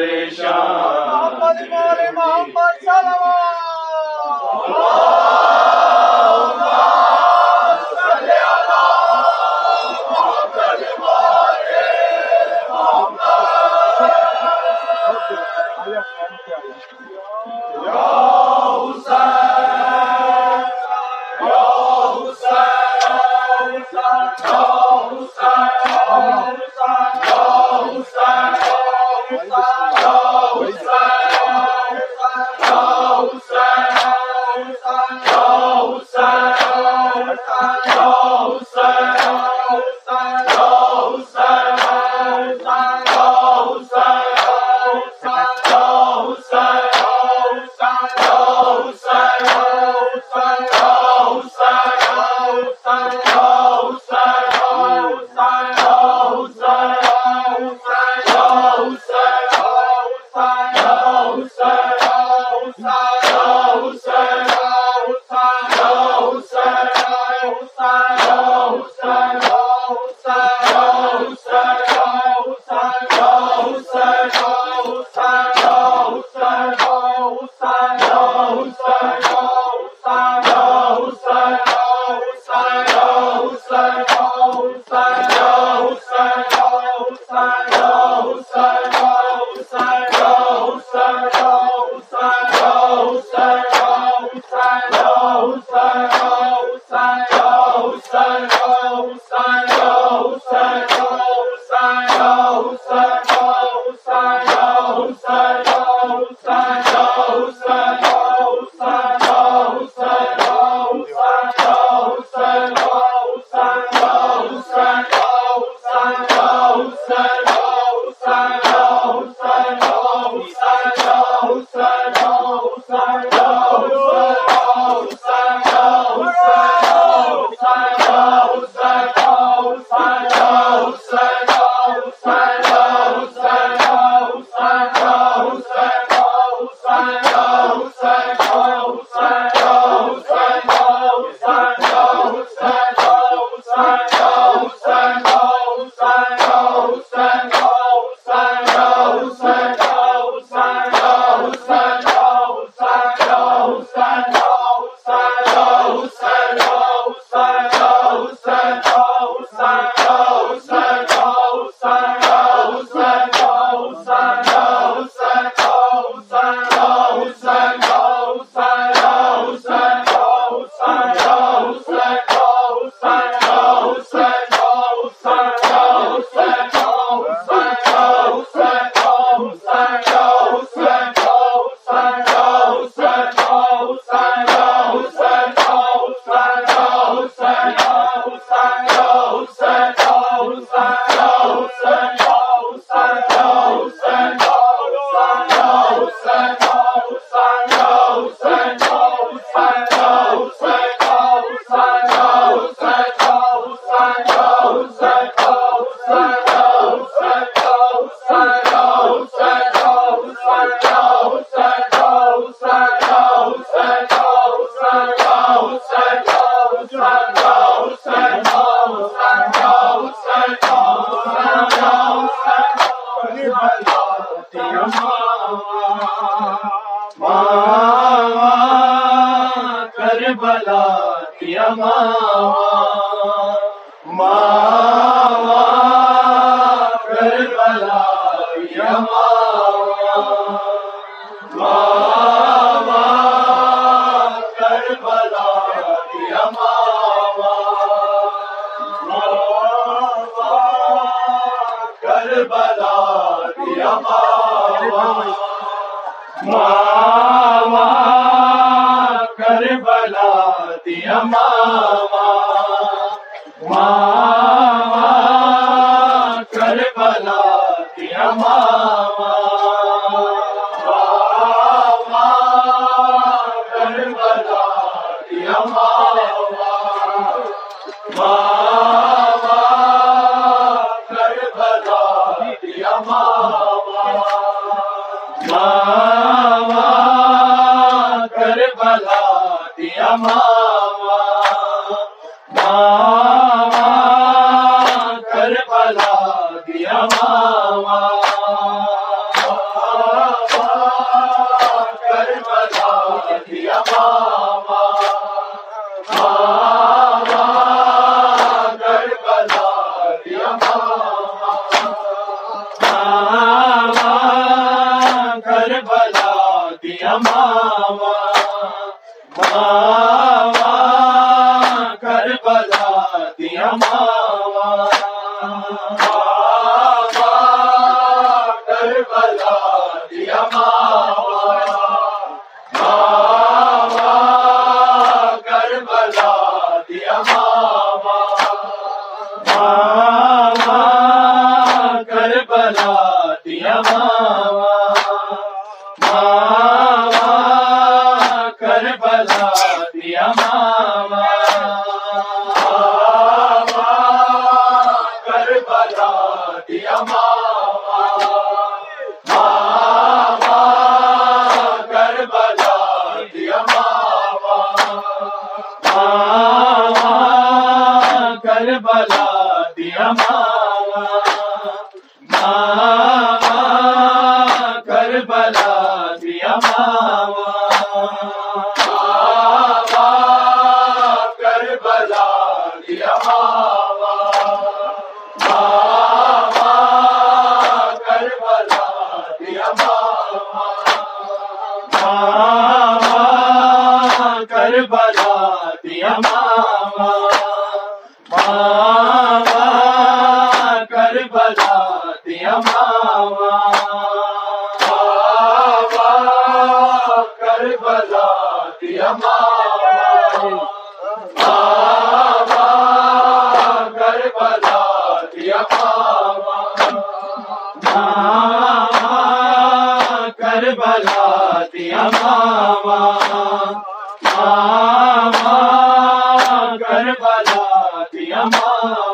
پریشان محمد مولی محمد حسین حسین حسین دیا کمال بلا دیا ماں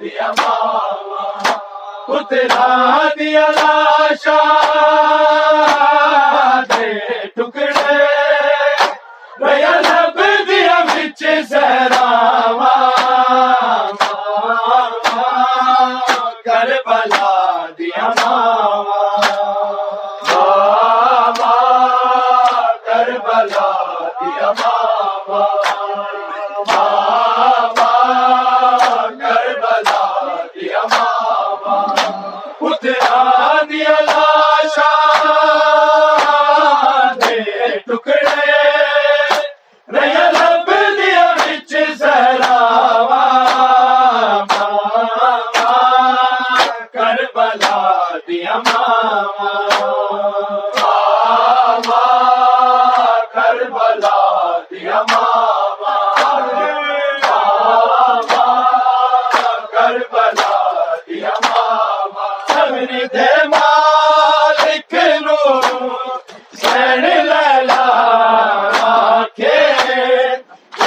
دیا ماما دیا لاشا ٹکڑے لب دیا بچ سہراوا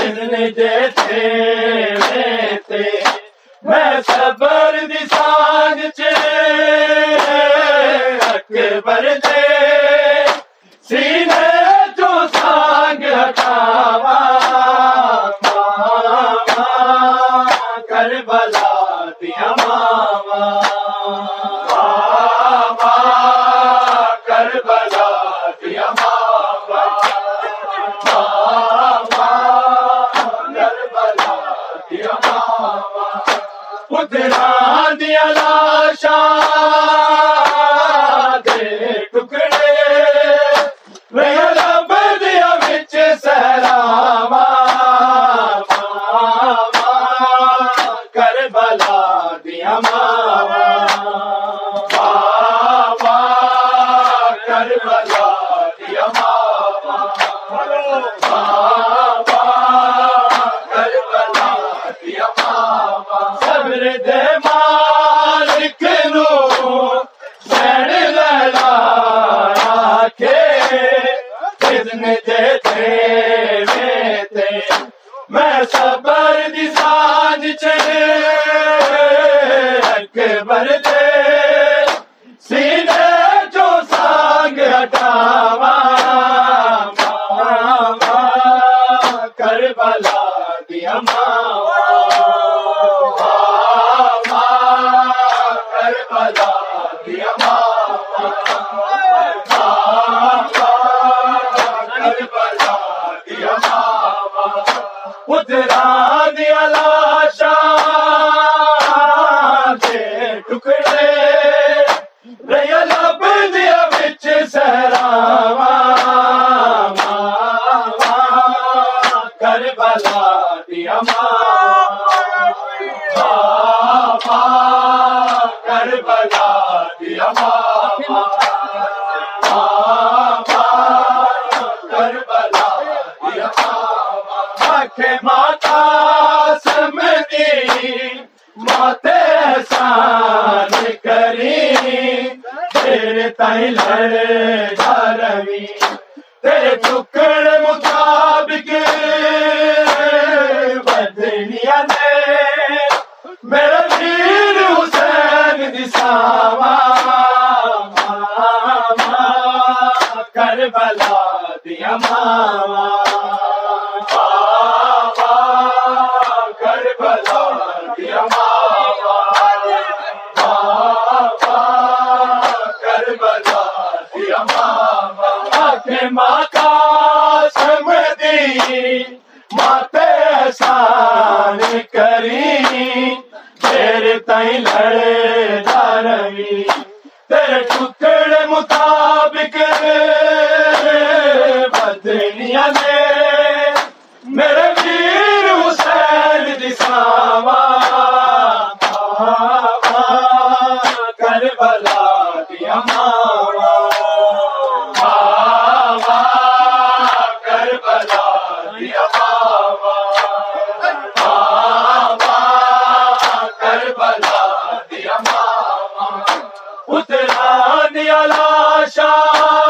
چند میں صبر دسان چ اکبر کتنے میں صبر دی سانج چلے اکبر دے تیرے تائیں لڑ جا رہی تیرے ٹکڑ مطابق بدنیا نے میرا دین حسین دساوا کربلا دیا ماں۔ علی شاہ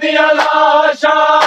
دیا لاشا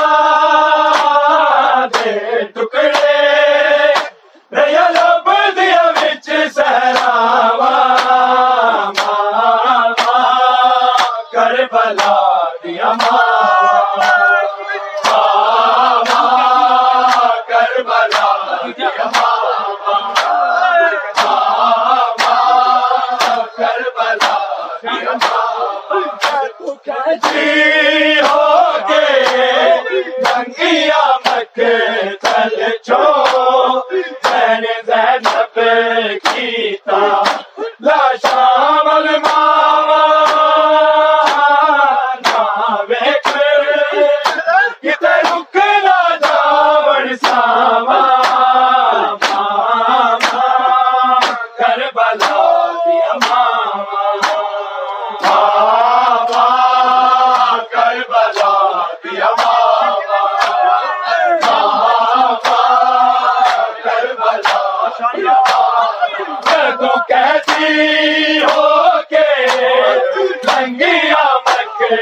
جدو کہتی ہو کے منگیا مکے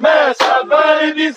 میں صبر دی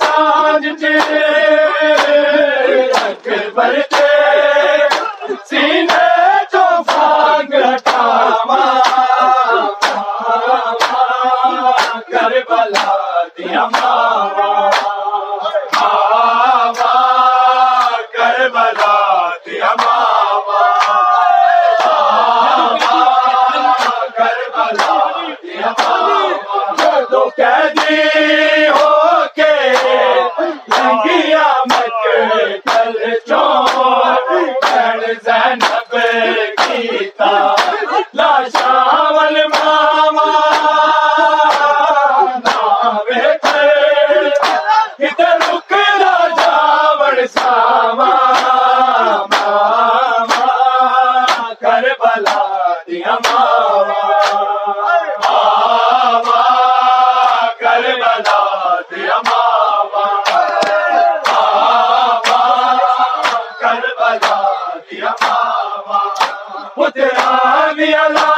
پترا بھی اللہ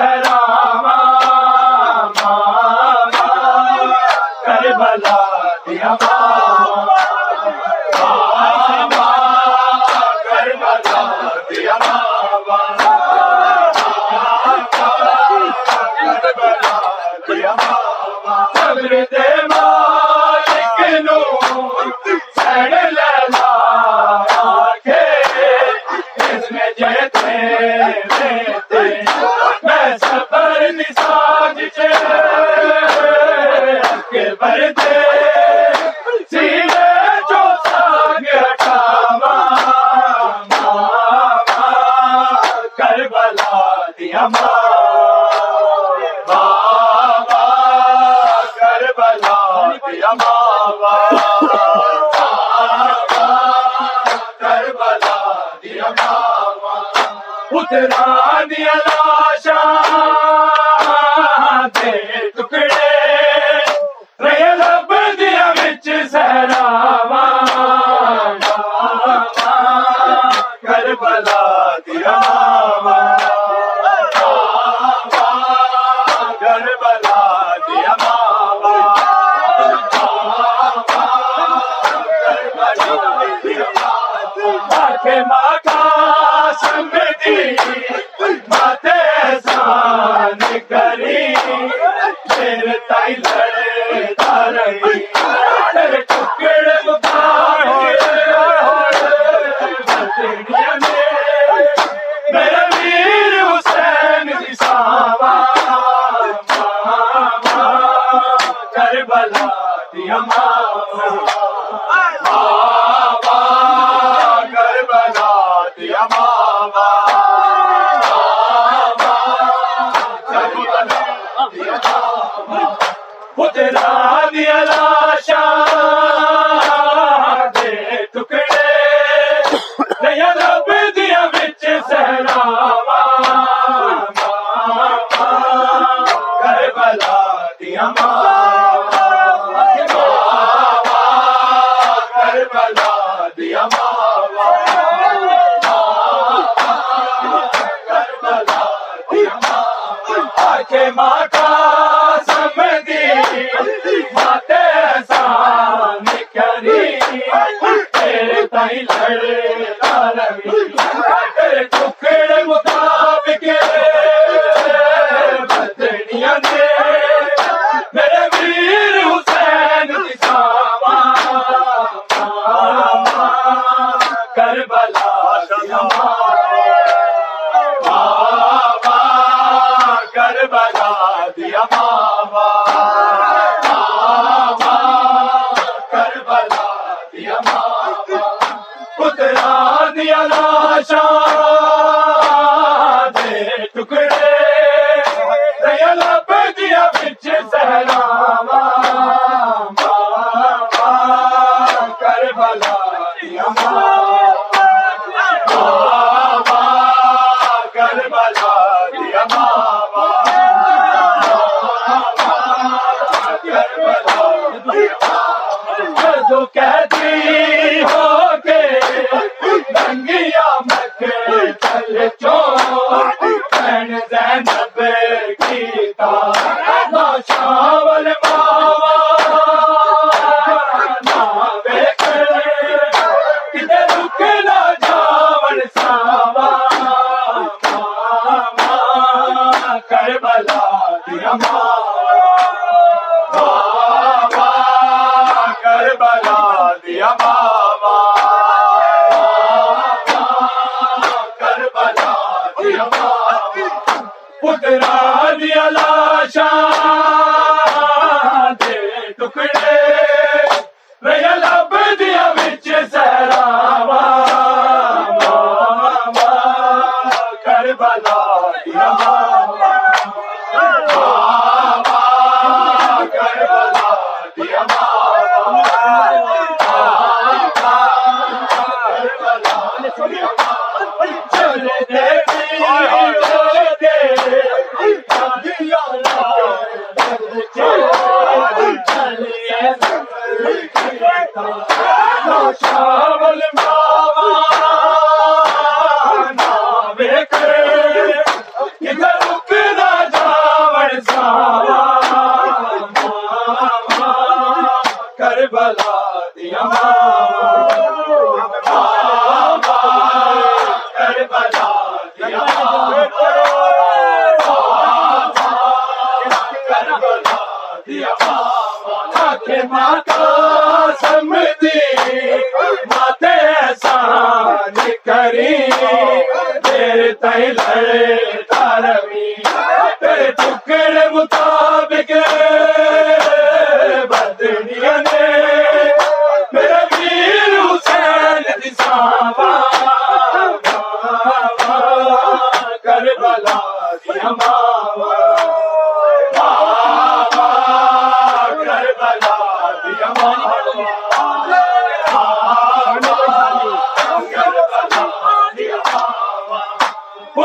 رہنا بلا دیا۔ کربلا دیا بابا کربلا دیا بابا کے ماں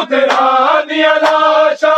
تیرا دیا لاشا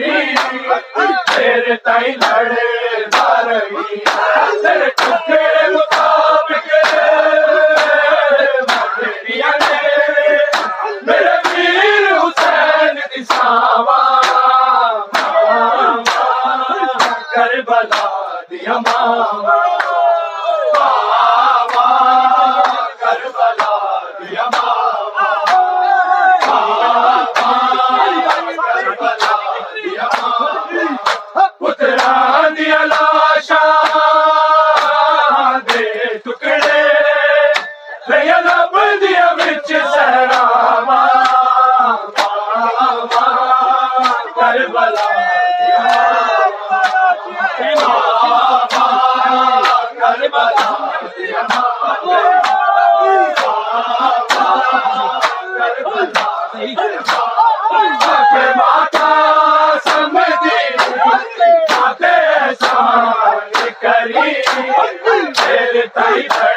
رہی تیرے تئی لڑے رہی بھائی